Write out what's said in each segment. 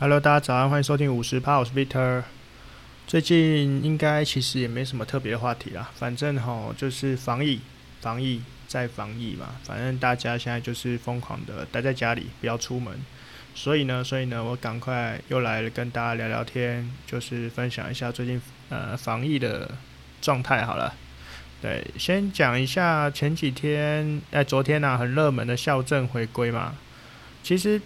Hello，大家早安，欢迎收听五十趴，我是 Victor。最近应该其实也没什么特别的话题啦，反正吼就是防疫，防疫再防疫嘛。反正大家现在就是疯狂的待在家里，不要出门。所以呢，所以呢，我赶快又来了跟大家聊聊天，就是分享一下最近呃防疫的状态好了。对，先讲一下前几天，哎，昨天呢、很热门的校正回归嘛，其实。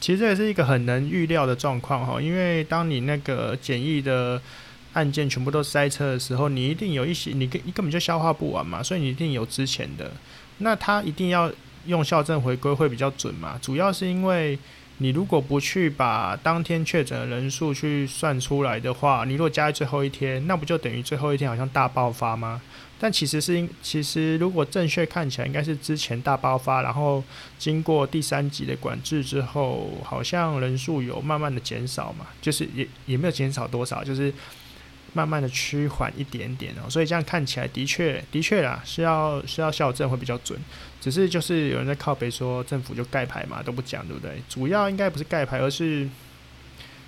其实这也是一个很能预料的状况哈，因为当你那个简易的案件全部都塞车的时候，你一定有一些你根你根本就消化不完嘛，所以你一定有之前的，那他一定要用校正回归会比较准嘛，主要是因为你如果不去把当天确诊的人数去算出来的话，你如果加在最后一天，那不就等于最后一天好像大爆发吗？但其实是，其实如果正确看起来，应该是之前大爆发，然后经过第三级的管制之后，好像人数有慢慢的减少嘛，就是也也没有减少多少，就是慢慢的趋缓一点点哦。所以这样看起来的确的确啦，是要是要校正会比较准。只是就是有人在靠北说政府就盖牌嘛，都不讲，对不对？主要应该不是盖牌，而是。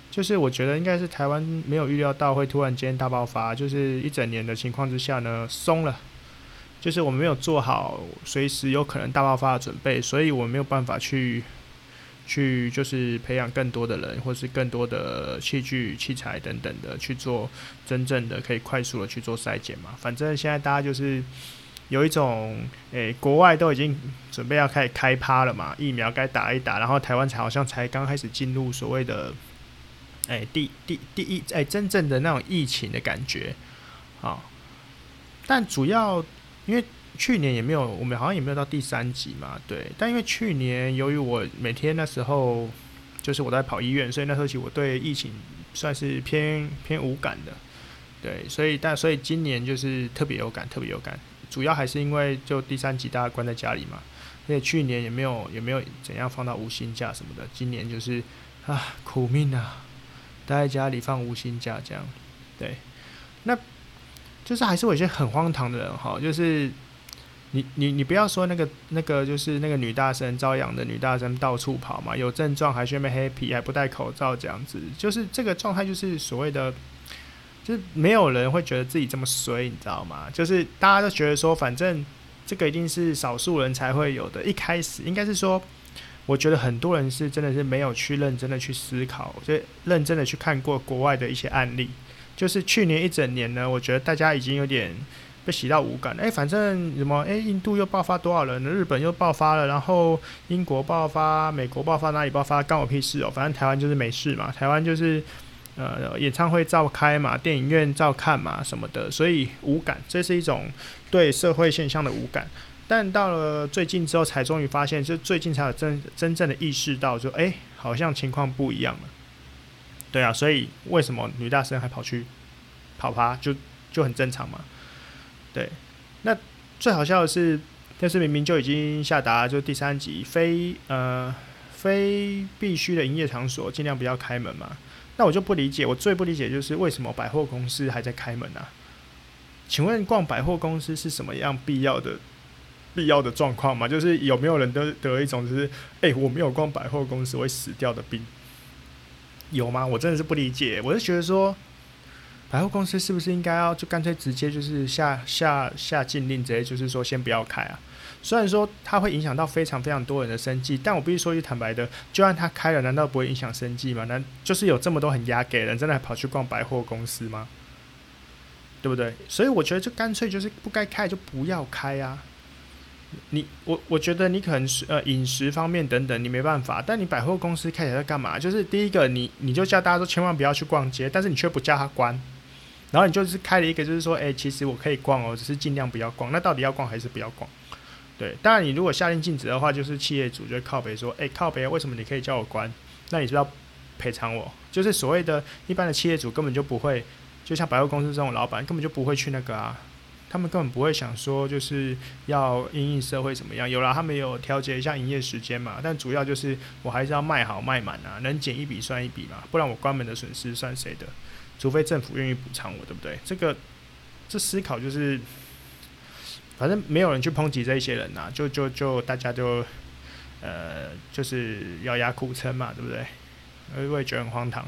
就是我觉得应该是台湾没有预料到会突然间大爆发，就是一整年的情况之下呢，松了，就是我们没有做好随时有可能大爆发的准备，所以我们没有办法去去就是培养更多的人，或是更多的器具器材等等的去做真正的可以快速的去做筛检嘛。反正现在大家就是有一种，诶、国外都已经准备要开始开趴了嘛，疫苗该打一打，然后台湾才好像才刚开始进入所谓的。哎，第第第一，哎，真正的那种疫情的感觉，好，但主要因为去年也没有，我们好像也没有到第三级嘛，对。但因为去年由于我每天那时候就是我在跑医院，所以那时候起我对疫情算是偏偏无感的，对。所以但所以今年就是特别有感，特别有感，主要还是因为就第三级大家关在家里嘛，而且去年也没有也没有怎样放到无薪假什么的，今年就是啊苦命啊。待在家里放无薪假，这样，对，那就是还是有一些很荒唐的人哈，就是你你你不要说那个那个就是那个女大生朝阳的女大生到处跑嘛，有症状还去那边 happy 还不戴口罩这样子，就是这个状态就是所谓的，就是没有人会觉得自己这么衰，你知道吗？就是大家都觉得说，反正这个一定是少数人才会有的，一开始应该是说。我觉得很多人是真的是没有去认真的去思考，就认真的去看过国外的一些案例。就是去年一整年呢，我觉得大家已经有点被洗到无感了。诶，反正什么诶，印度又爆发多少人了？日本又爆发了，然后英国爆发，美国爆发，哪里爆发？干我屁事哦！反正台湾就是没事嘛，台湾就是呃演唱会照开嘛，电影院照看嘛什么的，所以无感，这是一种对社会现象的无感。但到了最近之后，才终于发现，就最近才有真真正的意识到，说，哎，好像情况不一样了。对啊，所以为什么女大生还跑去跑趴，就就很正常嘛。对，那最好笑的是，但是明明就已经下达，就第三级非呃非必须的营业场所尽量不要开门嘛。那我就不理解，我最不理解就是为什么百货公司还在开门啊？请问逛百货公司是什么样必要的？必要的状况嘛，就是有没有人得得一种就是，哎、我没有逛百货公司会死掉的病，有吗？我真的是不理解。我是觉得说，百货公司是不是应该要就干脆直接就是下下下禁令，直接就是说先不要开啊？虽然说它会影响到非常非常多人的生计，但我必须说句坦白的，就算它开了，难道不会影响生计吗？难就是有这么多很压给人，真的还跑去逛百货公司吗？对不对？所以我觉得就干脆就是不该开就不要开啊。你我我觉得你可能是呃饮食方面等等你没办法，但你百货公司开起来干嘛？就是第一个你你就叫大家说千万不要去逛街，但是你却不叫他关，然后你就是开了一个就是说，诶、其实我可以逛哦，只是尽量不要逛。那到底要逛还是不要逛？对，当然你如果下令禁止的话，就是企业主就会靠北说，诶、靠北，为什么你可以叫我关？那你是不是要赔偿我？就是所谓的一般的企业主根本就不会，就像百货公司这种老板根本就不会去那个啊。他们根本不会想说，就是要因应社会怎么样。有了，他们有调节一下营业时间嘛，但主要就是我还是要卖好卖满啊，能减一笔算一笔嘛，不然我关门的损失算谁的？除非政府愿意补偿我，对不对？这个这思考就是，反正没有人去抨击这一些人呐，就就就大家就呃就是咬牙苦撑嘛，对不对？我也觉得很荒唐。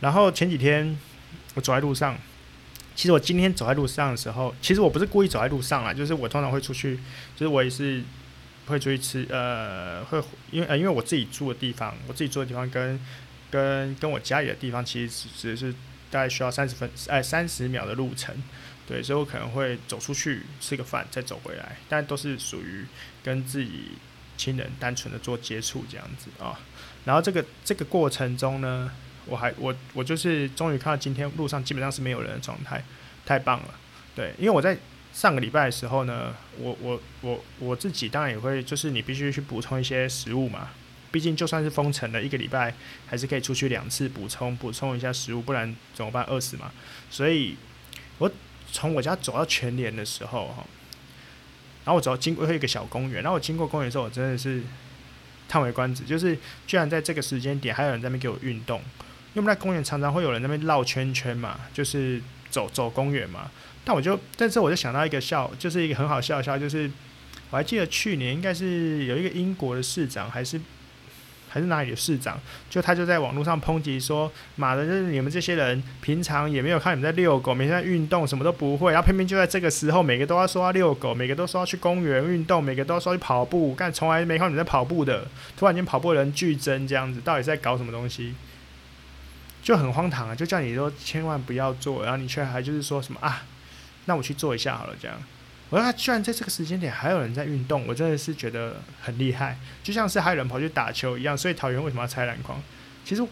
然后前几天我走在路上，其实我今天走在路上的时候，其实我不是故意走在路上啊，就是我通常会出去，就是我也是会出去吃，呃，会因为呃因为我自己住的地方，我自己住的地方跟跟跟我家里的地方其实只是大概需要三十分哎三十秒的路程，对，所以我可能会走出去吃个饭再走回来，但都是属于跟自己亲人单纯的做接触这样子啊。然后这个这个过程中呢。我还我我就是终于看到今天路上基本上是没有人的状态，太棒了。对，因为我在上个礼拜的时候呢，我我我我自己当然也会，就是你必须去补充一些食物嘛。毕竟就算是封城了一个礼拜，还是可以出去两次补充补充一下食物，不然怎么办？饿死嘛。所以，我从我家走到全联的时候哈，然后我走到经过一个小公园，然后我经过公园的时候，我真的是叹为观止，就是居然在这个时间点还有人在那边给我运动。因为我们在公园常常会有人在那边绕圈圈嘛，就是走走公园嘛。但我就，但是我就想到一个笑，就是一个很好笑的笑，就是我还记得去年应该是有一个英国的市长，还是还是哪里的市长，就他就在网络上抨击说：“妈的，就是你们这些人平常也没有看你们在遛狗，每天在运动，什么都不会，然后偏偏就在这个时候，每个都要说要遛狗，每个都说要去公园运动，每个都说去跑步，但从来没看你们在跑步的，突然间跑步的人剧增这样子，到底是在搞什么东西？”就很荒唐啊！就叫你说千万不要做，然后你却还就是说什么啊？那我去做一下好了，这样。我说他居然在这个时间点还有人在运动，我真的是觉得很厉害。就像是还有人跑去打球一样，所以桃园为什么要拆篮筐？其实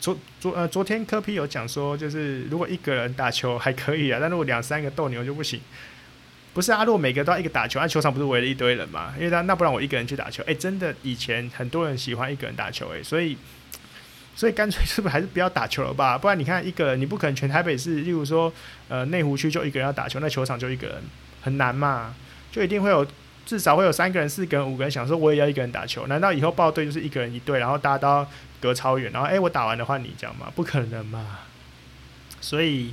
昨昨呃昨天柯 P 有讲说，就是如果一个人打球还可以啊，但如果两三个斗牛就不行。不是啊，如果每个都要一个打球，那球场不是围了一堆人嘛？因为他那不然我一个人去打球，诶、真的以前很多人喜欢一个人打球、欸，诶，所以。所以干脆是不是还是不要打球了吧？不然你看一个人，你不可能全台北市，例如说，呃，内湖区就一个人要打球，那球场就一个人，很难嘛。就一定会有至少会有三个人、四个人、五个人想说我也要一个人打球。难道以后报队就是一个人一队，然后大家都隔超远，然后诶、我打完的话你讲嘛？不可能嘛。所以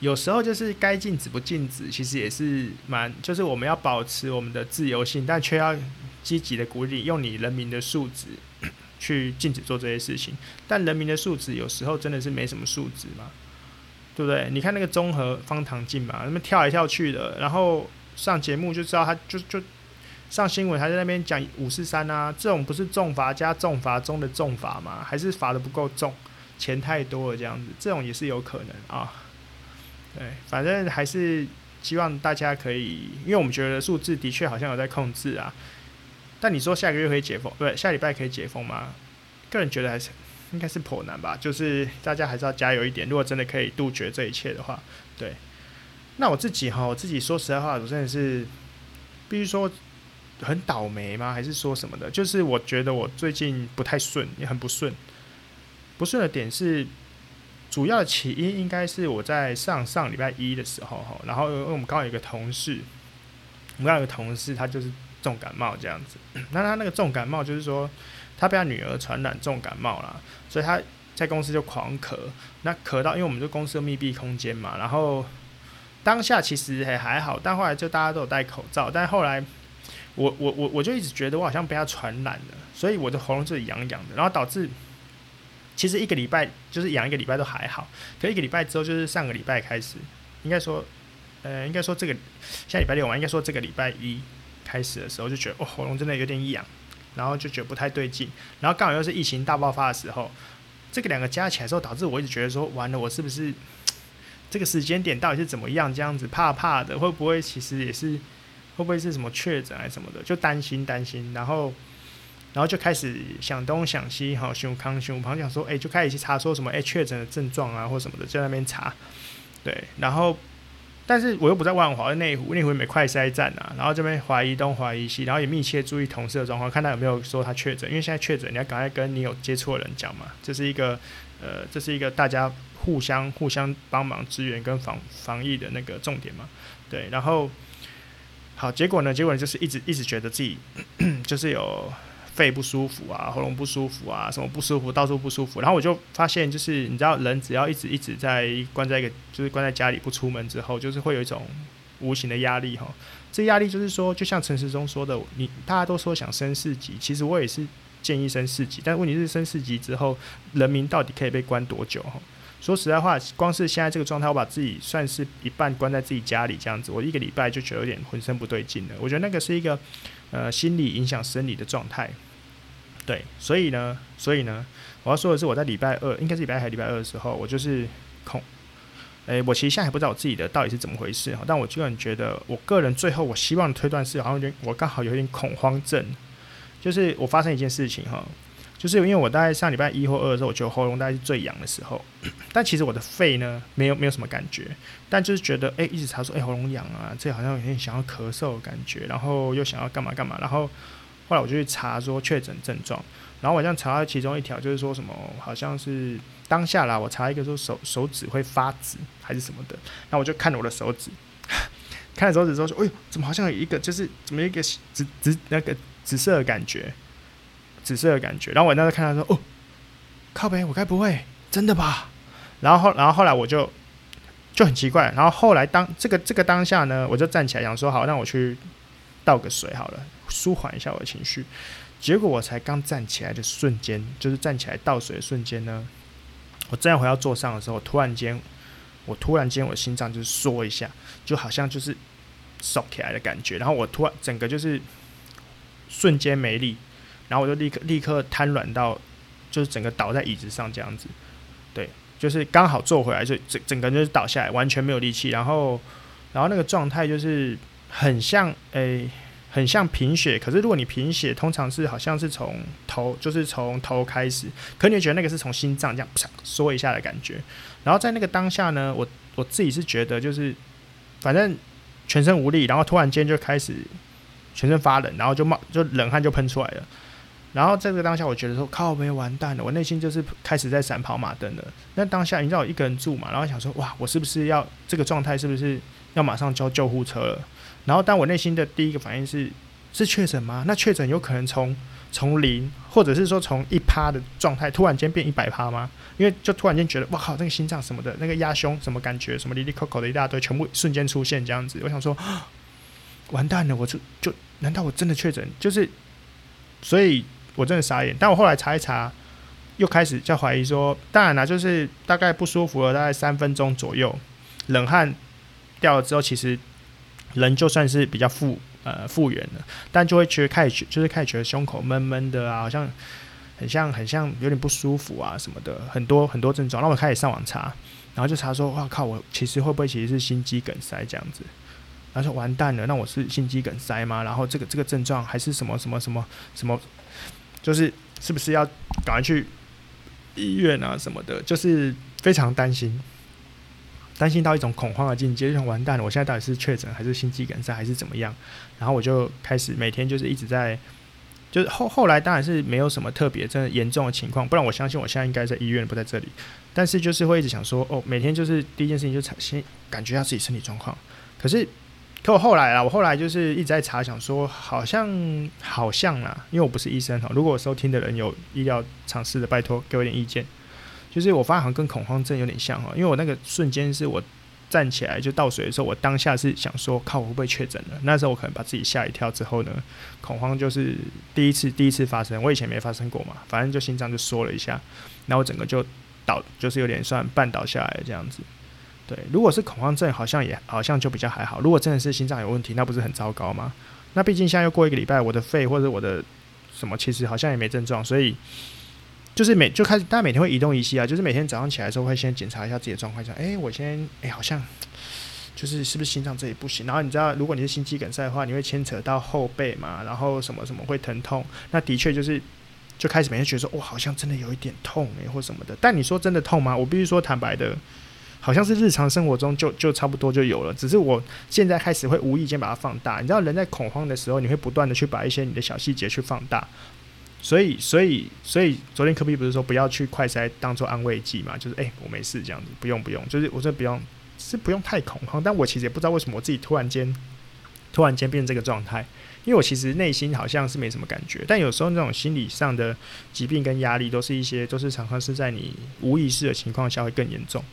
有时候就是该禁止不禁止，其实也是蛮，就是我们要保持我们的自由性，但却要积极的鼓励用你人民的素质。去禁止做这些事情，但人民的素质有时候真的是没什么素质嘛，对不对？你看那个综合方唐镜嘛，那边跳来跳去的，然后上节目就知道他就就上新闻，还在那边讲五四三啊，这种不是重罚加重罚中的重罚吗？还是罚得不够重，钱太多了这样子，这种也是有可能啊。对，反正还是希望大家可以，因为我们觉得数字的确好像有在控制啊。但你说下个月可以解封，对，下礼拜可以解封吗？个人觉得还是应该是颇难吧。就是大家还是要加油一点。如果真的可以杜绝这一切的话，对。那我自己哈，我自己说实在话，我真的是必须说很倒霉吗？还是说什么的？就是我觉得我最近不太顺，也很不顺。不顺的点是主要的起因应该是我在上上礼拜一的时候哈，然后因为我们刚好有个同事，我们刚好有个同事，他就是。重感冒这样子，那他那个重感冒就是说，他被他女儿传染重感冒啦，所以他在公司就狂咳，那咳到，因为我们这公司密闭空间嘛，然后当下其实也还好，但后来就大家都有戴口罩，但后来我我我我就一直觉得我好像被他传染了，所以我的喉咙就是痒痒的，然后导致其实一个礼拜就是痒一个礼拜都还好，可一个礼拜之后就是上个礼拜开始，应该说，呃，应该说这个下礼拜六嘛，应该说这个礼拜一。开始的时候就觉得哦，喉咙真的有点痒，然后就觉得不太对劲，然后刚好又是疫情大爆发的时候，这个两个加起来之后，导致我一直觉得说，完了，我是不是 这个时间点到底是怎么样？这样子怕怕的，会不会其实也是会不会是什么确诊还是什么的？就担心担心，然后然后就开始想东想西，好，胸康胸旁想说，哎，就开始去查说什么哎确诊的症状啊或什么的，在那边查，对，然后。但是我又不在万华，在内湖，内湖没快筛站啊。然后这边怀疑东怀疑西，然后也密切注意同事的状况，看他有没有说他确诊。因为现在确诊，你要赶快跟你有接触的人讲嘛。这是一个呃，这是一个大家互相互相帮忙支援跟防防疫的那个重点嘛。对，然后好，结果呢？结果就是一直一直觉得自己就是有。肺不舒服啊，喉咙不舒服啊，什么不舒服，到处不舒服。然后我就发现，就是你知道，人只要一直一直在关在一个，就是关在家里不出门之后，就是会有一种无形的压力哈。这压力就是说，就像陈时中说的，你大家都说想升四级，其实我也是建议升四级，但问题是升四级之后，人民到底可以被关多久？哈，说实在话，光是现在这个状态，我把自己算是一半关在自己家里这样子，我一个礼拜就觉得有点浑身不对劲了。我觉得那个是一个呃心理影响生理的状态。对，所以呢，所以呢，我要说的是，我在礼拜二，应该是礼拜还礼拜二的时候，我就是恐，诶、我其实现在还不知道我自己的到底是怎么回事哈，但我个人觉得，我个人最后我希望推断是，好像有点，我刚好有点恐慌症，就是我发生一件事情哈，就是因为我大概上礼拜一或二的时候，我觉得喉咙大概是最痒的时候，但其实我的肺呢，没有没有什么感觉，但就是觉得，诶、一直查说，诶、喉咙痒啊，这好像有点想要咳嗽的感觉，然后又想要干嘛干嘛，然后。后来我就去查说确诊症状，然后我这样查到其中一条，就是说什么好像是当下啦，我查一个说手手指会发紫还是什么的，那我就看了我的手指，看了手指之后说，哎呦，怎么好像有一个就是怎么一个紫紫那个紫色的感觉，紫色的感觉，然后我那时候看他说，哦，靠北，我该不会真的吧？然后后然后后来我就就很奇怪，然后后来当这个这个当下呢，我就站起来想说，好，那我去倒个水好了。舒缓一下我的情绪，结果我才刚站起来的瞬间，就是站起来倒水的瞬间呢，我正要回到座上的时候，突然间，我突然间我心脏就是缩一下，就好像就是耸起来的感觉，然后我突然整个就是瞬间没力，然后我就立刻立刻瘫软到，就是整个倒在椅子上这样子，对，就是刚好坐回来就整整个就是倒下来，完全没有力气，然后然后那个状态就是很像诶。很像贫血，可是如果你贫血，通常是好像是从头，就是从头开始，可你觉得那个是从心脏这样啪缩一下的感觉。然后在那个当下呢，我我自己是觉得就是，反正全身无力，然后突然间就开始全身发冷，然后就冒就冷汗就喷出来了。然后在这个当下，我觉得说靠，没完蛋了，我内心就是开始在闪跑马灯了。那当下你知道我一个人住嘛，然后想说哇，我是不是要这个状态，是不是要马上叫救护车了？然后，但我内心的第一个反应是：是确诊吗？那确诊有可能从从零，或者是说从一趴的状态突然间变一百趴吗？因为就突然间觉得，哇靠，那个心脏什么的，那个压胸什么感觉，什么哩哩抠抠的一大堆，全部瞬间出现这样子。我想说，完蛋了，我就就难道我真的确诊？就是，所以我真的傻眼。但我后来查一查，又开始在怀疑说，当然啦，就是大概不舒服了，大概三分钟左右，冷汗掉了之后，其实。人就算是比较复呃复原了，但就会觉得开始就是开始觉得胸口闷闷的啊，好像很像很像有点不舒服啊什么的，很多很多症状。那我开始上网查，然后就查说，哇靠，我其实会不会其实是心肌梗塞这样子？然后说完蛋了，那我是心肌梗塞吗？然后这个这个症状还是什么什么什么什么，就是是不是要赶快去医院啊什么的？就是非常担心。担心到一种恐慌的境界，就想完蛋了，我现在到底是确诊还是心肌梗塞还是怎么样？然后我就开始每天就是一直在，就是后后来当然是没有什么特别真的严重的情况，不然我相信我现在应该在医院不在这里。但是就是会一直想说，哦，每天就是第一件事情就先感觉一下自己身体状况。可是，可我后来啊，我后来就是一直在查，想说好像好像啦，因为我不是医生哈。如果我收听的人有医疗常识的，拜托给我点意见。就是我发现好像跟恐慌症有点像哦，因为我那个瞬间是我站起来就倒水的时候，我当下是想说靠，我会不会确诊了？那时候我可能把自己吓一跳之后呢，恐慌就是第一次第一次发生，我以前没发生过嘛，反正就心脏就缩了一下，然后整个就倒，就是有点算半倒下来这样子。对，如果是恐慌症，好像也好像就比较还好。如果真的是心脏有问题，那不是很糟糕吗？那毕竟现在又过一个礼拜，我的肺或者我的什么其实好像也没症状，所以。就是每就开始，大家每天会移动仪器啊，就是每天早上起来的时候会先检查一下自己的状况，讲，哎，我先，哎、欸，好像就是是不是心脏这里不行？然后你知道，如果你是心肌梗塞的话，你会牵扯到后背嘛，然后什么什么会疼痛，那的确就是就开始每天觉得说，哇，好像真的有一点痛哎、欸，或什么的。但你说真的痛吗？我必须说坦白的，好像是日常生活中就就差不多就有了，只是我现在开始会无意间把它放大。你知道，人在恐慌的时候，你会不断的去把一些你的小细节去放大。所以，所以，所以，昨天科比不是说不要去快筛当做安慰剂嘛？就是，诶、我没事这样子，不用，不用。就是我说不用，是不用太恐慌。但我其实也不知道为什么我自己突然间，突然间变成这个状态。因为我其实内心好像是没什么感觉，但有时候那种心理上的疾病跟压力，都是一些，都是常常是在你无意识的情况下会更严重。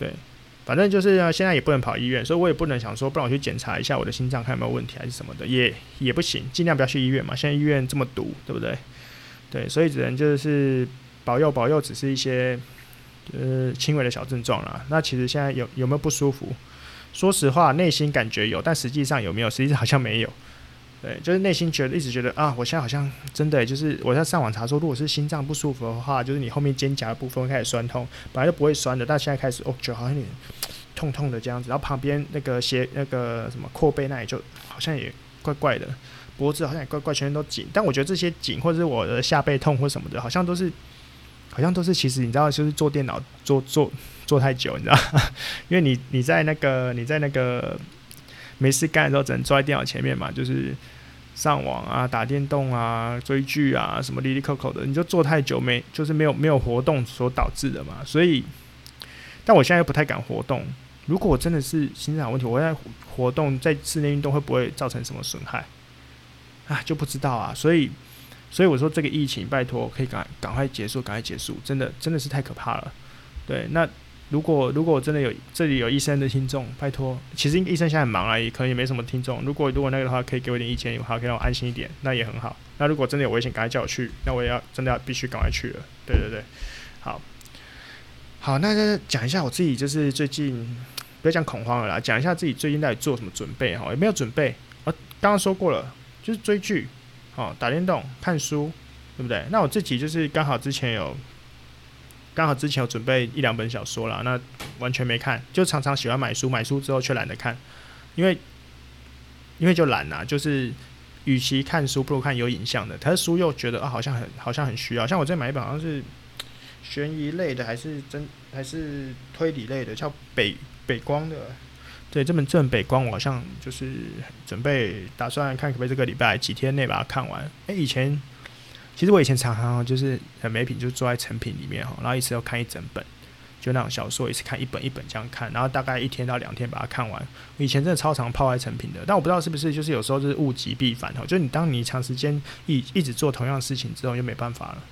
对。反正就是现在也不能跑医院，所以我也不能想说，不然我去检查一下我的心脏看有没有问题还是什么的，也也不行，尽量不要去医院嘛。现在医院这么堵，对不对？对，所以只能就是保佑保佑，只是一些呃轻微的小症状啦。那其实现在有有没有不舒服？说实话，内心感觉有，但实际上有没有？实际上好像没有。对，就是内心觉得一直觉得啊，我现在好像真的就是我在上网查说，如果是心脏不舒服的话，就是你后面肩胛的部分开始酸痛，本来就不会酸的，但现在开始哦，觉得好像有点痛痛的这样子。然后旁边那个斜那个什么阔背那里就好像也怪怪的，脖子好像也怪怪，全身都紧。但我觉得这些紧或者是我的下背痛或什么的，好像都是好像都是其实你知道，就是坐电脑坐坐坐太久，你知道，因为你你在那个你在那个。没事干的时候，只能坐在电脑前面嘛，就是上网啊、打电动啊、追剧啊，什么哩哩扣扣的，你就坐太久没，就是没有没有活动所导致的嘛。所以，但我现在又不太敢活动。如果我真的是心脏问题，我在活动在室内运动会不会造成什么损害？啊，就不知道啊。所以，所以我说这个疫情，拜托可以赶赶快结束，赶快结束，真的真的是太可怕了。对，那。如果如果真的有这里有医生的听众，拜托，其实医生现在很忙啊，也可能也没什么听众。如果如果那个的话，可以给我点意见，好，可以让我安心一点，那也很好。那如果真的有危险，赶快叫我去，那我也要真的要必须赶快去了。对对对，好，好，那讲一下我自己，就是最近不要讲恐慌了啦，讲一下自己最近在做什么准备哈，有没有准备？啊，刚刚说过了，就是追剧，哦，打电动，看书，对不对？那我自己就是刚好之前有。刚好之前有准备一两本小说啦，那完全没看，就常常喜欢买书，买书之后却懒得看，因为因为就懒呐，就是与其看书，不如看有影像的。可是书又觉得啊，好像很好像很需要。像我这买一本好像是悬疑类的，还是真还是推理类的，叫北北光的。对，这本这本北光，我好像就是准备打算看可不可以这个礼拜几天内把它看完。诶，以前。其实我以前常常就是很没品，就坐在成品里面哈，然后一次要看一整本，就那种小说，一次看一本一本这样看，然后大概一天到两天把它看完。我以前真的超常泡在成品的，但我不知道是不是就是有时候就是物极必反哈，就是你当你长时间一一直做同样的事情之后，就没办法了。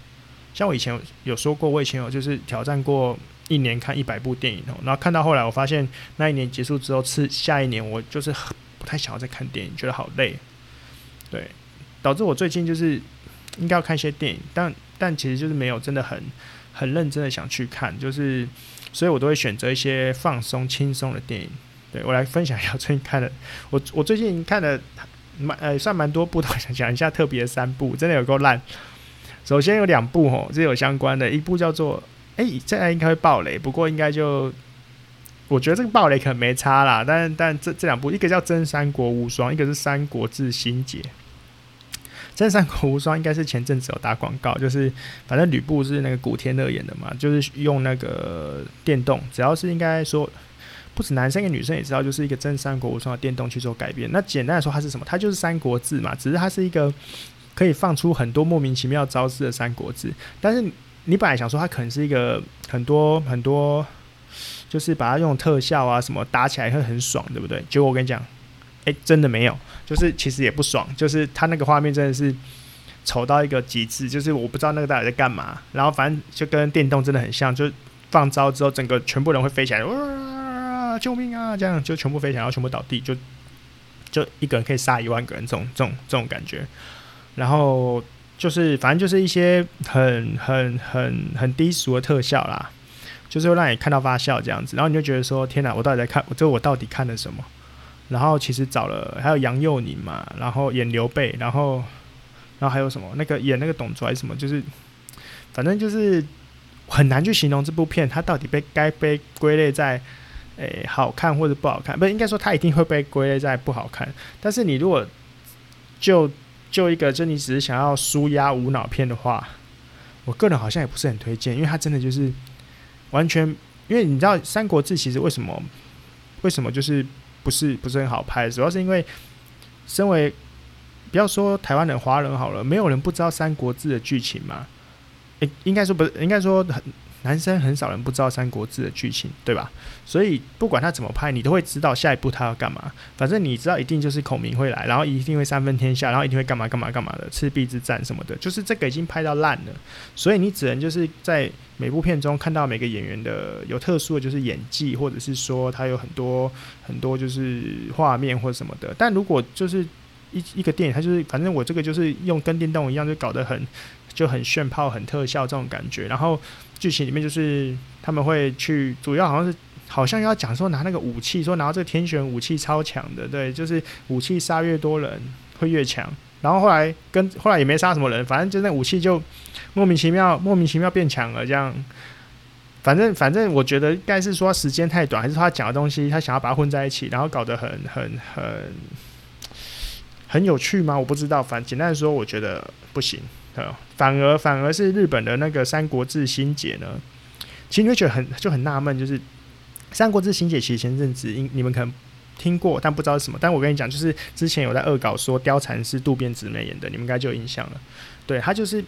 像我以前有说过，我以前有就是挑战过一年看一百部电影哦，然后看到后来我发现那一年结束之后，是下一年我就是不太想要再看电影，觉得好累，对，导致我最近就是。应该要看一些电影，但但其实就是没有真的很很认真的想去看，就是所以我都会选择一些放松轻松的电影。对，我来分享一下最近看的，我我最近看的蛮呃算蛮多部的，想讲一下特别三部，真的有够烂。首先有两部吼，这有相关的，一部叫做哎，这、欸、应该会爆雷，不过应该就我觉得这个爆雷可能没差啦。但但这这两部，一个叫《真三国无双》，一个是《三国志新解》。《真三国无双》应该是前阵子有打广告，就是反正吕布是那个古天乐演的嘛，就是用那个电动，只要是应该说不止男生跟女生也知道，就是一个《真三国无双》的电动去做改编。那简单来说，它是什么？它就是《三国志》嘛，只是它是一个可以放出很多莫名其妙招式的《三国志》。但是你本来想说它可能是一个很多很多，就是把它用特效啊什么打起来会很爽，对不对？结果我跟你讲。诶、真的没有，就是其实也不爽，就是他那个画面真的是丑到一个极致，就是我不知道那个到底在干嘛。然后反正就跟电动真的很像，就放招之后，整个全部人会飞起来，哇，救命啊！这样就全部飞起来，然后全部倒地，就就一个人可以杀一万个人，这种这种这种感觉。然后就是反正就是一些很很很很低俗的特效啦，就是会让你看到发笑这样子，然后你就觉得说：天哪，我到底在看？这我到底看了什么？然后其实找了还有杨佑宁嘛，然后演刘备，然后然后还有什么那个演那个董卓还是什么，就是反正就是很难去形容这部片它到底被该被归类在诶好看或者不好看，不应该说它一定会被归类在不好看。但是你如果就就一个就你只是想要舒压无脑片的话，我个人好像也不是很推荐，因为它真的就是完全因为你知道《三国志》其实为什么为什么就是。不是不是很好拍，主要是因为身为不要说台湾人、华人好了，没有人不知道《三国志》的剧情嘛？诶、应该说不是，应该说很。男生很少人不知道《三国志》的剧情，对吧？所以不管他怎么拍，你都会知道下一步他要干嘛。反正你知道一定就是孔明会来，然后一定会三分天下，然后一定会干嘛干嘛干嘛的，赤壁之战什么的，就是这个已经拍到烂了。所以你只能就是在每部片中看到每个演员的有特殊的就是演技，或者是说他有很多很多就是画面或者什么的。但如果就是一一个电影，它就是反正我这个就是用跟电动一样，就搞得很就很炫炮、很特效这种感觉。然后剧情里面就是他们会去，主要好像是好像要讲说拿那个武器，说拿这个天选武器超强的，对，就是武器杀越多人会越强。然后后来跟后来也没杀什么人，反正就那武器就莫名其妙、莫名其妙变强了这样。反正反正我觉得应该是说时间太短，还是说他讲的东西他想要把它混在一起，然后搞得很很很很有趣吗？我不知道。反正简单的说，我觉得不行。反而反而是日本的那个《三国志新解》呢，其实你会觉得很就很纳闷，就是《三国志新解》其实前阵子你你们可能听过，但不知道是什么。但我跟你讲，就是之前有在恶搞说貂蝉是渡边直美演的，你们应该就有印象了。对，他就是。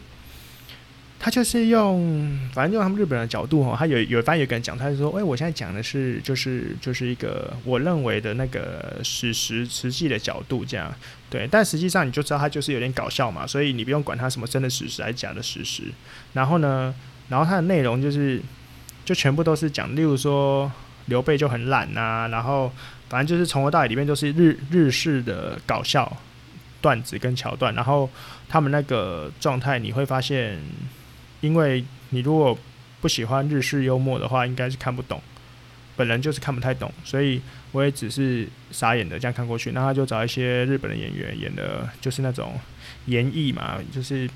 他就是用，反正用他们日本人的角度哈，他有有反正有个人讲，他就说，哎、我现在讲的是就是就是一个我认为的那个史实实际的角度这样，对，但实际上你就知道他就是有点搞笑嘛，所以你不用管他什么真的史实还是假的史实。然后呢，然后他的内容就是就全部都是讲，例如说刘备就很懒呐、然后反正就是从头到尾里面都是日日式的搞笑段子跟桥段，然后他们那个状态你会发现。因为你如果不喜欢日式幽默的话，应该是看不懂。本人就是看不太懂，所以我也只是傻眼的这样看过去。那他就找一些日本的演员演的，就是那种演绎嘛，就是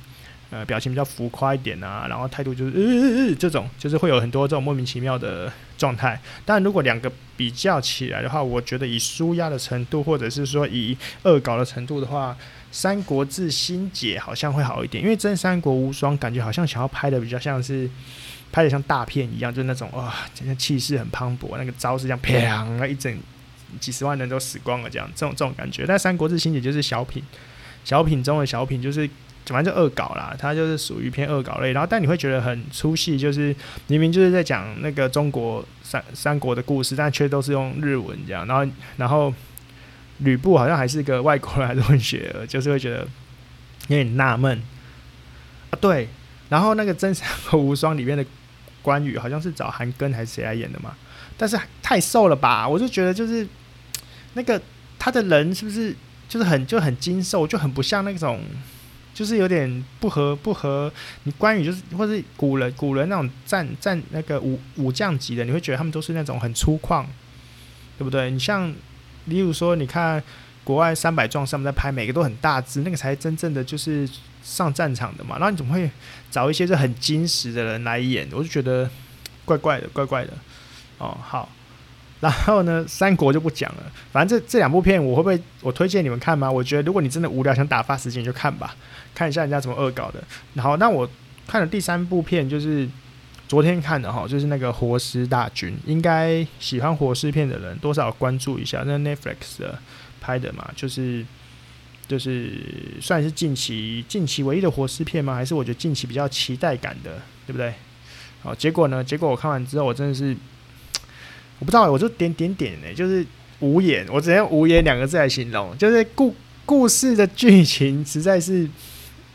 呃表情比较浮夸一点啊，然后态度就是呃呃呃这种，就是会有很多这种莫名其妙的状态。但如果两个比较起来的话，我觉得以纾压的程度，或者是说以恶搞的程度的话。《三国志新解》好像会好一点，因为《真三国无双》感觉好像想要拍的比较像是拍的像大片一样，就是那种哇，真的气势很磅礴，那个招式这样啪，一整几十万人都死光了这样，这种这种感觉。但《三国志新解》就是小品，小品中的小品，就是反正就恶搞啦，它就是属于偏恶搞类。然后但你会觉得很出戏，就是明明就是在讲那个中国三三国的故事，但却都是用日文这样，然后然后。吕布好像还是个外国人还是混血，就是会觉得有点纳闷啊。对，然后那个《真三国无双》里面的关羽好像是找韩庚还是谁来演的嘛？但是太瘦了吧？我就觉得就是那个他的人是不是就是很就很精瘦，就很不像那种，就是有点不合不合。你关羽就是或是古人古人那种战战那个武武将级的，你会觉得他们都是那种很粗犷，对不对？你像。例如说，你看国外三百壮士他们在拍，每个都很大只，那个才真正的就是上战场的嘛。然后你怎么会找一些这很精实的人来演？我就觉得怪怪的，怪怪的。哦，好。然后呢，三国就不讲了。反正这这两部片，我会不会我推荐你们看吗？我觉得如果你真的无聊想打发时间，就看吧，看一下人家怎么恶搞的。然后，那我看了第三部片就是。昨天看的哈，就是那个《活尸大军》，应该喜欢活尸片的人多少关注一下。那 Netflix 的拍的嘛，就是就是算是近期近期唯一的活尸片吗？还是我觉得近期比较期待感的，对不对？好，结果呢？结果我看完之后，我真的是我不知道，我就点点点呢，就是无言，我只能用无言两个字来形容，就是故故事的剧情实在是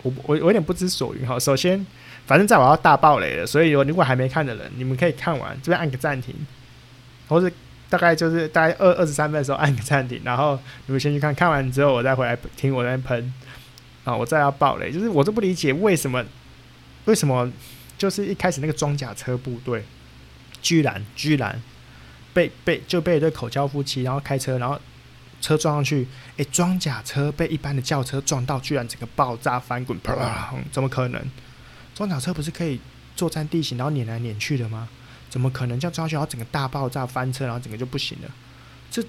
我我我有点不知所云哈。首先。反正在我要大爆雷了，所以如果还没看的人，你们可以看完这边按个暂停，或者大概就是大概二二十三分的时候按个暂停，然后你们先去看看完之后，我再回来听我在喷啊，我再要爆雷，就是我都不理解为什么为什么就是一开始那个装甲车部队居然居然被被就被一对口交夫妻然后开车，然后车撞上去，诶，装甲车被一般的轿车撞到，居然整个爆炸翻滚，啪，怎么可能？装甲车不是可以作战地形，然后碾来碾去的吗？怎么可能叫装上去，然后整个大爆炸翻车，然后整个就不行了？这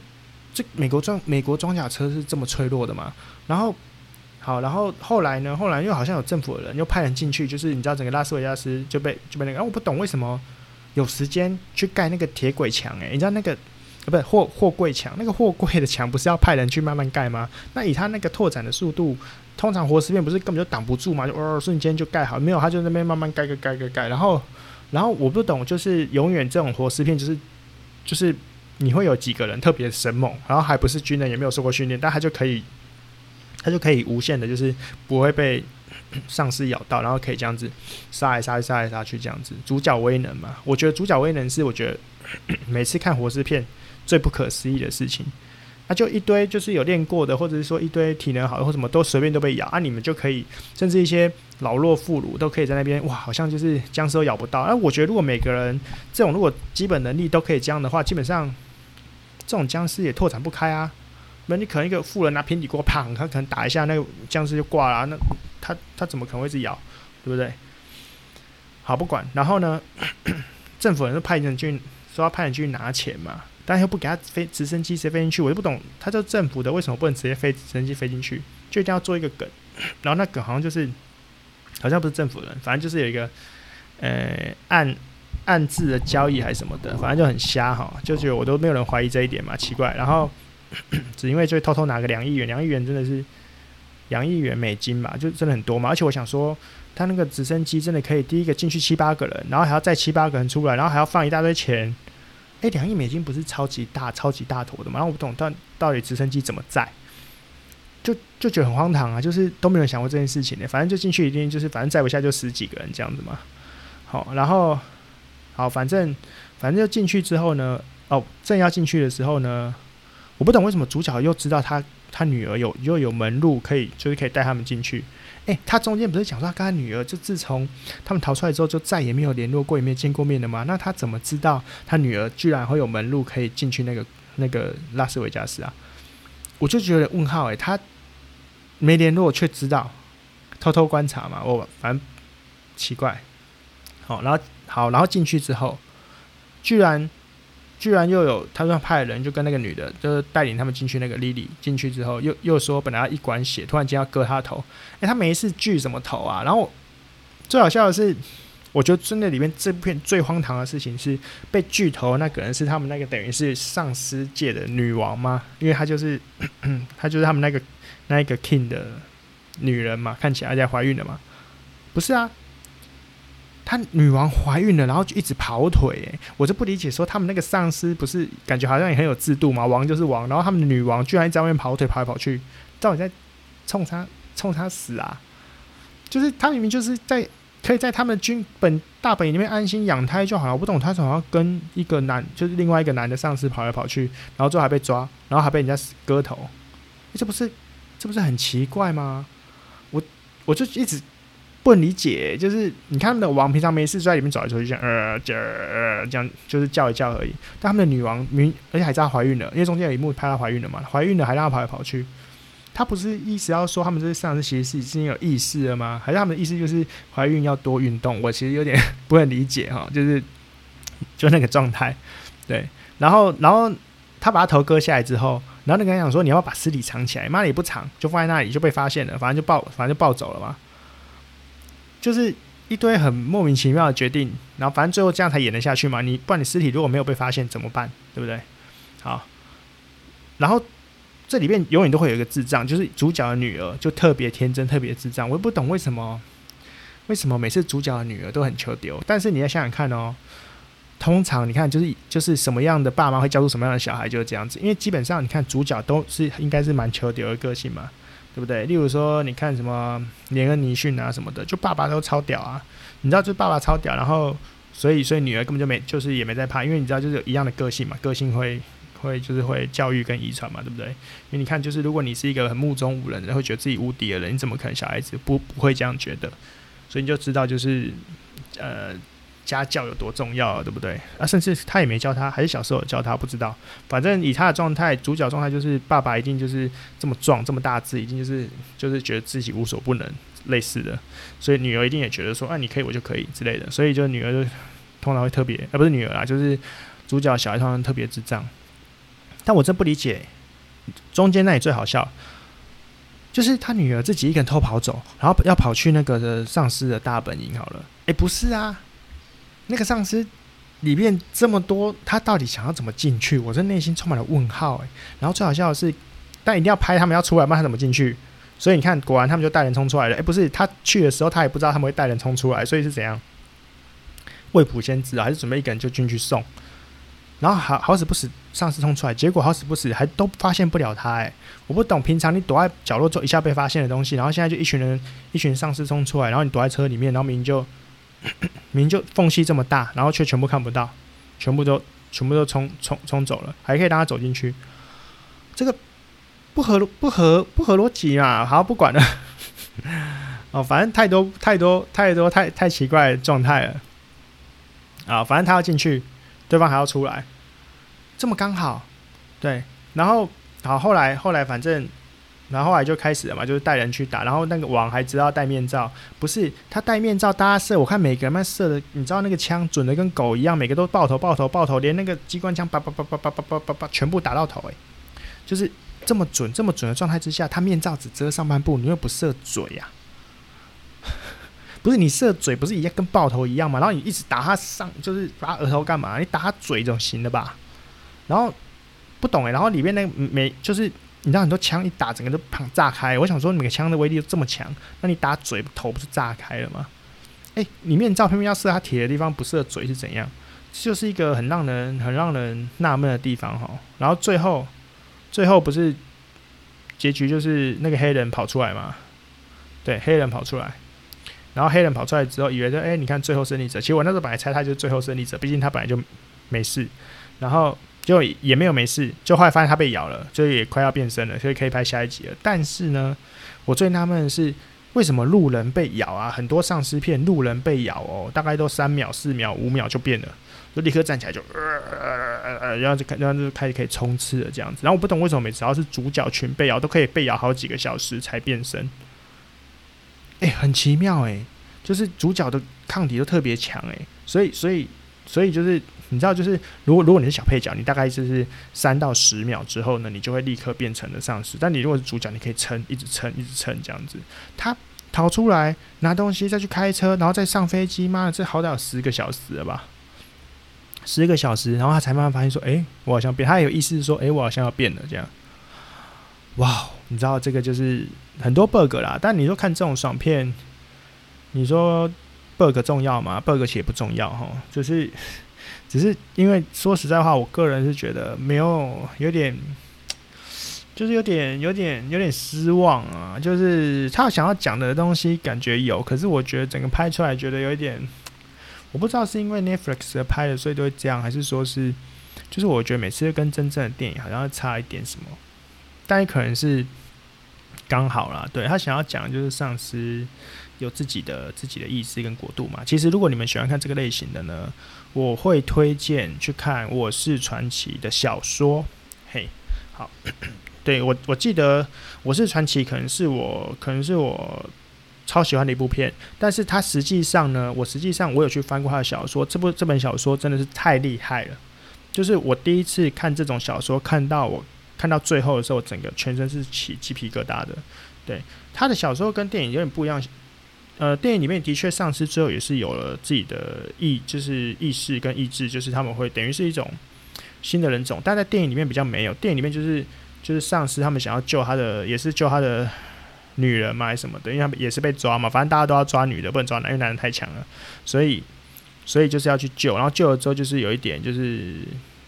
这美国装美国装甲车是这么脆弱的吗？然后好，然后后来呢？后来又好像有政府的人又派人进去，就是你知道整个拉斯维加斯就被就被那个，啊，我不懂为什么有时间去盖那个铁轨墙？诶，你知道那个啊，不是货货柜墙，那个货柜的墙不是要派人去慢慢盖吗？那以他那个拓展的速度。通常活尸片不是根本就挡不住嘛，就哦瞬间就盖好，没有他就那边慢慢盖盖盖盖盖，然后然后我不懂，就是永远这种活尸片就是就是你会有几个人特别神猛，然后还不是军人也没有受过训练，但他就可以他就可以无限的，就是不会被丧尸咬到，然后可以这样子杀来杀去杀来杀去这样子，主角威能嘛，我觉得主角威能是我觉得每次看活尸片最不可思议的事情。那、就一堆就是有练过的，或者是说一堆体能好的或什么都随便都被咬啊！你们就可以，甚至一些老弱妇孺都可以在那边，哇，好像就是僵尸都咬不到。那，我觉得如果每个人这种如果基本能力都可以这样的话，基本上这种僵尸也拓展不开啊。那你可能一个富人拿平底锅，砰，他可能打一下，那个僵尸就挂了。那他他怎么可能会一直咬，对不对？好，不管。然后呢，政府人就派人去说要派人去拿钱嘛，但又不给他飞直升机直接飞进去，我就不懂，他叫政府的为什么不能直接飞直升机飞进去，就一定要做一个梗。然后那梗好像就是。好像不是政府人，反正就是有一个，呃，暗暗自的交易还是什么的，反正就很瞎哈，就觉得我都没有人怀疑这一点嘛，奇怪。然后 只因为就偷偷拿个两亿元，两亿元真的是两亿元美金嘛，就真的很多嘛。而且我想说，他那个直升机真的可以第一个进去七八个人，然后还要再七八个人出来，然后还要放一大堆钱。哎，两亿美金不是超级大、超级大坨的吗？然后我不懂，到到底直升机怎么载？就就觉得很荒唐啊！就是都没有想过这件事情呢。反正就进去一定就是，反正载不下就十几个人这样子嘛。好，然后好，反正反正就进去之后呢，哦，正要进去的时候呢，我不懂为什么主角又知道他他女儿有又有门路可以，就是可以带他们进去。诶，他中间不是讲说跟他女儿就自从他们逃出来之后就再也没有联络过，也没有见过面的吗？那他怎么知道他女儿居然会有门路可以进去那个那个拉斯维加斯啊？我就觉得问号诶、他没联络却知道，偷偷观察嘛，我反正奇怪。好，然后好，然后进去之后，居然居然又有他说派人就跟那个女的，就是带领他们进去那个莉莉进去之后，又又说本来要一管血，突然间要割他头。诶，他没事锯什么头啊？然后最好笑的是。我觉得真的里面这部片最荒唐的事情是被锯头那个人是他们那个等于是丧尸界的女王吗？因为她就是 她就是他们那个那一个 king 的女人嘛，看起来在怀孕了嘛？不是啊，她女王怀孕了，然后就一直跑腿。我就不理解，说他们那个丧尸不是感觉好像也很有制度嘛？王就是王，然后他们的女王居然在外面跑腿跑来跑去，到底在冲他冲他死啊？就是他明明就是在。可以在他们军本大本营里面安心养胎就好了。我不懂他怎么要跟一个男，就是另外一个男的丧尸跑来跑去，然后最后还被抓，然后还被人家割头，这不是这不是很奇怪吗？我我就一直不能理解，就是你看他们的王平常没事就在里面走来走去，这样呃这呃这样就是叫一叫而已。但他们的女王明而且还在怀孕了，因为中间有一幕拍她怀孕了嘛，怀孕了还让她跑来跑去。他不是意思要说他们这些丧尸其实是已经有意识了吗？还是他们的意思就是怀孕要多运动？我其实有点 不能理解哈，就是就那个状态，对。然后，然后他把他头割下来之后，然后那个人讲说：“你要不要把尸体藏起来？”妈的也不藏，就放在那里就被发现了，反正就抱，反正就抱走了嘛。就是一堆很莫名其妙的决定，然后反正最后这样才演得下去嘛。你不然你尸体如果没有被发现怎么办？对不对？好，然后。这里面永远都会有一个智障，就是主角的女儿，就特别天真，特别智障。我也不懂为什么，为什么每次主角的女儿都很求丢？但是你要想想看哦，通常你看，就是就是什么样的爸妈会教出什么样的小孩，就是这样子。因为基本上你看主角都是应该是蛮求丢的个性嘛，对不对？例如说，你看什么连恩尼逊啊什么的，就爸爸都超屌啊，你知道，就爸爸超屌，然后所以所以女儿根本就没，就是也没在怕，因为你知道，就是有一样的个性嘛，个性会。会就是会教育跟遗传嘛，对不对？因为你看，就是如果你是一个很目中无人的，会觉得自己无敌的人，你怎么可能小孩子不不会这样觉得？所以你就知道，就是呃家教有多重要啊，对不对？啊，甚至他也没教他，还是小时候教他，不知道。反正以他的状态，主角状态就是爸爸一定就是这么壮，这么大只，一定就是就是觉得自己无所不能，类似的。所以女儿一定也觉得说，啊，你可以，我就可以之类的。所以就女儿就通常会特别，啊，不是女儿啊，就是主角小孩通常特别智障。但我真不理解，中间那里最好笑，就是他女儿自己一个人偷跑走，然后要跑去那个的丧尸的大本营好了。诶，不是啊，那个丧尸里面这么多，他到底想要怎么进去？我这内心充满了问号。诶，然后最好笑的是，但一定要拍他们要出来，问他怎么进去。所以你看，果然他们就带人冲出来了。诶，不是，他去的时候他也不知道他们会带人冲出来，所以是怎样？未卜先知啊，还是准备一个人就进去送？然后好好死不死，丧尸冲出来，结果好死不死还都发现不了他哎！我不懂，平常你躲在角落就一下被发现的东西，然后现在就一群人，一群丧尸冲出来，然后你躲在车里面，然后明明就 明就缝隙这么大，然后却全部看不到，全部都全部都冲冲冲走了，还可以让他走进去，这个不合不合不合逻辑嘛？好，不管了。哦，反正太多太多太多太太奇怪的状态了。啊，反正他要进去，对方还要出来，这么刚好，对。然后好，后来后来反正。然后后来就开始了嘛，就是带人去打，然后那个王还知道戴面罩，不是他戴面罩，大家射，我看每个人射的，你知道那个枪准的跟狗一样，每个都爆头爆头爆头，连那个机关枪叭叭叭叭叭叭叭叭全部打到头，诶，就是这么准这么准的状态之下，他面罩只遮上半部，你又不射嘴呀？不是你射嘴不是一样跟爆头一样嘛？然后你一直打他上，就是打额头干嘛？你打他嘴总行的吧？然后不懂诶，然后里面那个没就是。你知道很多枪一打，整个都砰炸开。我想说，每个枪的威力都这么强，那你打嘴头不是炸开了吗？诶、里面照片要射他铁的地方，不射嘴是怎样？就是一个很让人很让人纳闷的地方哈。然后最后最后不是结局就是那个黑人跑出来嘛？对，黑人跑出来，然后黑人跑出来之后，以为说，诶、你看最后胜利者。其实我那时候本来猜他就是最后胜利者，毕竟他本来就没事。然后。就也没有没事，就后来发现他被咬了，所以也快要变身了，所以可以拍下一集了。但是呢，我最纳闷的是，为什么路人被咬啊？很多丧尸片路人被咬哦，大概都三秒、四秒、五秒就变了，就立刻站起来就呃，然后就开，然后就开始可以冲刺了这样子。然后我不懂为什么每次要是主角群被咬，都可以被咬好几个小时才变身。哎、很奇妙哎、就是主角的抗体都特别强哎，所以所以所以就是。你知道，就是如果如果你是小配角，你大概就是三到十秒之后呢，你就会立刻变成了丧尸。但你如果是主角，你可以撑，一直撑，一直撑这样子。他逃出来拿东西，再去开车，然后再上飞机，妈的，这好歹有十个小时了吧？十个小时，然后他才慢慢发现说：“哎，我好像变。”他也有意思是说：“哎，我好像要变了。”这样。哇，你知道这个就是很多 bug 啦。但你说看这种爽片，你说 bug 重要吗？bug 其实不重要哈，就是。只是因为说实在话，我个人是觉得没有有点，就是有点有点有点失望啊。就是他想要讲的东西感觉有，可是我觉得整个拍出来觉得有一点，我不知道是因为 Netflix 的拍的所以都会这样，还是说是，就是我觉得每次跟真正的电影好像差一点什么，但也可能是刚好啦。对，他想要讲的就是丧尸有自己的自己的意思跟国度嘛。其实如果你们喜欢看这个类型的呢，我会推荐去看《我是传奇》的小说，嘿，好，对我我记得《我是传奇》可能是我可能是我超喜欢的一部片，但是它实际上呢，我实际上我有去翻过他的小说，这部这本小说真的是太厉害了，就是我第一次看这种小说，看到我看到最后的时候，整个全身是起鸡皮疙瘩的，对，他的小说跟电影有点不一样。呃，电影里面的确，丧尸之后也是有了自己的意，就是意识跟意志，就是他们会等于是一种新的人种，但在电影里面比较没有。电影里面就是就是丧尸，他们想要救他的，也是救他的女人嘛，还是什么的，因为他也是被抓嘛，反正大家都要抓女的，不能抓男，因为男人太强了，所以所以就是要去救，然后救了之后就是有一点就是。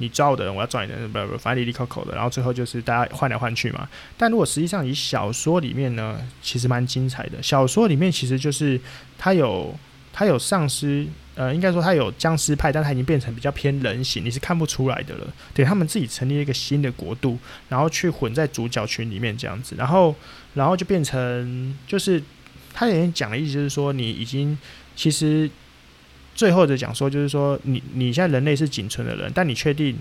你抓我的人，我要抓你的人，不不，反正里里口口的，然后最后就是大家换来换去嘛。但如果实际上以小说里面呢，其实蛮精彩的。小说里面其实就是他有他有丧尸，呃，应该说他有僵尸派，但他已经变成比较偏人形，你是看不出来的了。对，他们自己成立一个新的国度，然后去混在主角群里面这样子，然后然后就变成就是他有点讲的意思就是说，你已经其实。最后的讲说就是说，你你现在人类是仅存的人，但你确定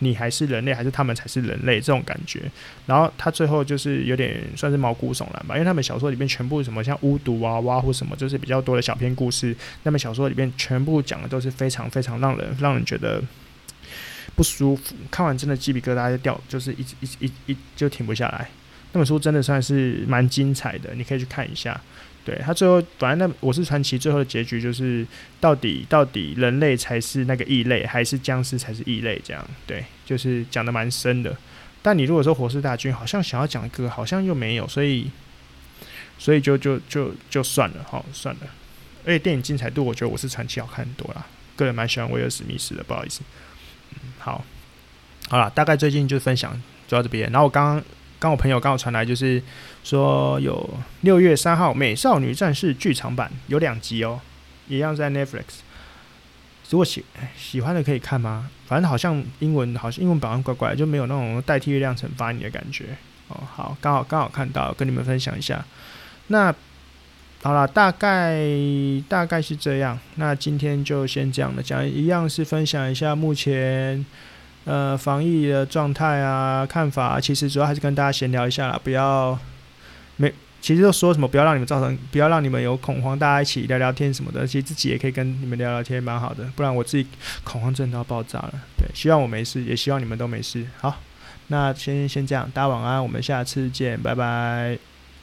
你还是人类，还是他们才是人类这种感觉？然后他最后就是有点算是毛骨悚然吧，因为他们小说里面全部什么像巫毒啊、挖或什么，就是比较多的小篇故事。那么小说里面全部讲的都是非常非常让人让人觉得不舒服，看完真的鸡皮疙瘩就掉，就是一一一,一就停不下来。那本书真的算是蛮精彩的，你可以去看一下。对他最后，反正那我是传奇，最后的结局就是到底到底人类才是那个异类，还是僵尸才是异类？这样对，就是讲的蛮深的。但你如果说火势大军，好像想要讲一个，好像又没有，所以所以就就就就算了，好算了。而且电影精彩度，我觉得我是传奇好看很多啦。个人蛮喜欢威尔史密斯的，不好意思。嗯，好，好了，大概最近就分享就到这边。然后我刚刚。刚我朋友刚好传来，就是说有六月三号《美少女战士》剧场版有两集哦，一样在 Netflix。如果喜喜欢的可以看吗？反正好像英文好像英文版怪怪，就没有那种代替月亮惩罚你的感觉哦。好，刚好刚好看到，跟你们分享一下。那好了，大概大概是这样。那今天就先这样的讲，一样是分享一下目前呃防疫的状态啊、看法。其实主要还是跟大家闲聊一下啦，不要没。其实就说什么不要让你们造成，不要让你们有恐慌，大家一起聊聊天什么的。其实自己也可以跟你们聊聊天，蛮好的。不然我自己恐慌症都要爆炸了。对，希望我没事，也希望你们都没事。好，那先先这样，大家晚安，我们下次见，拜拜。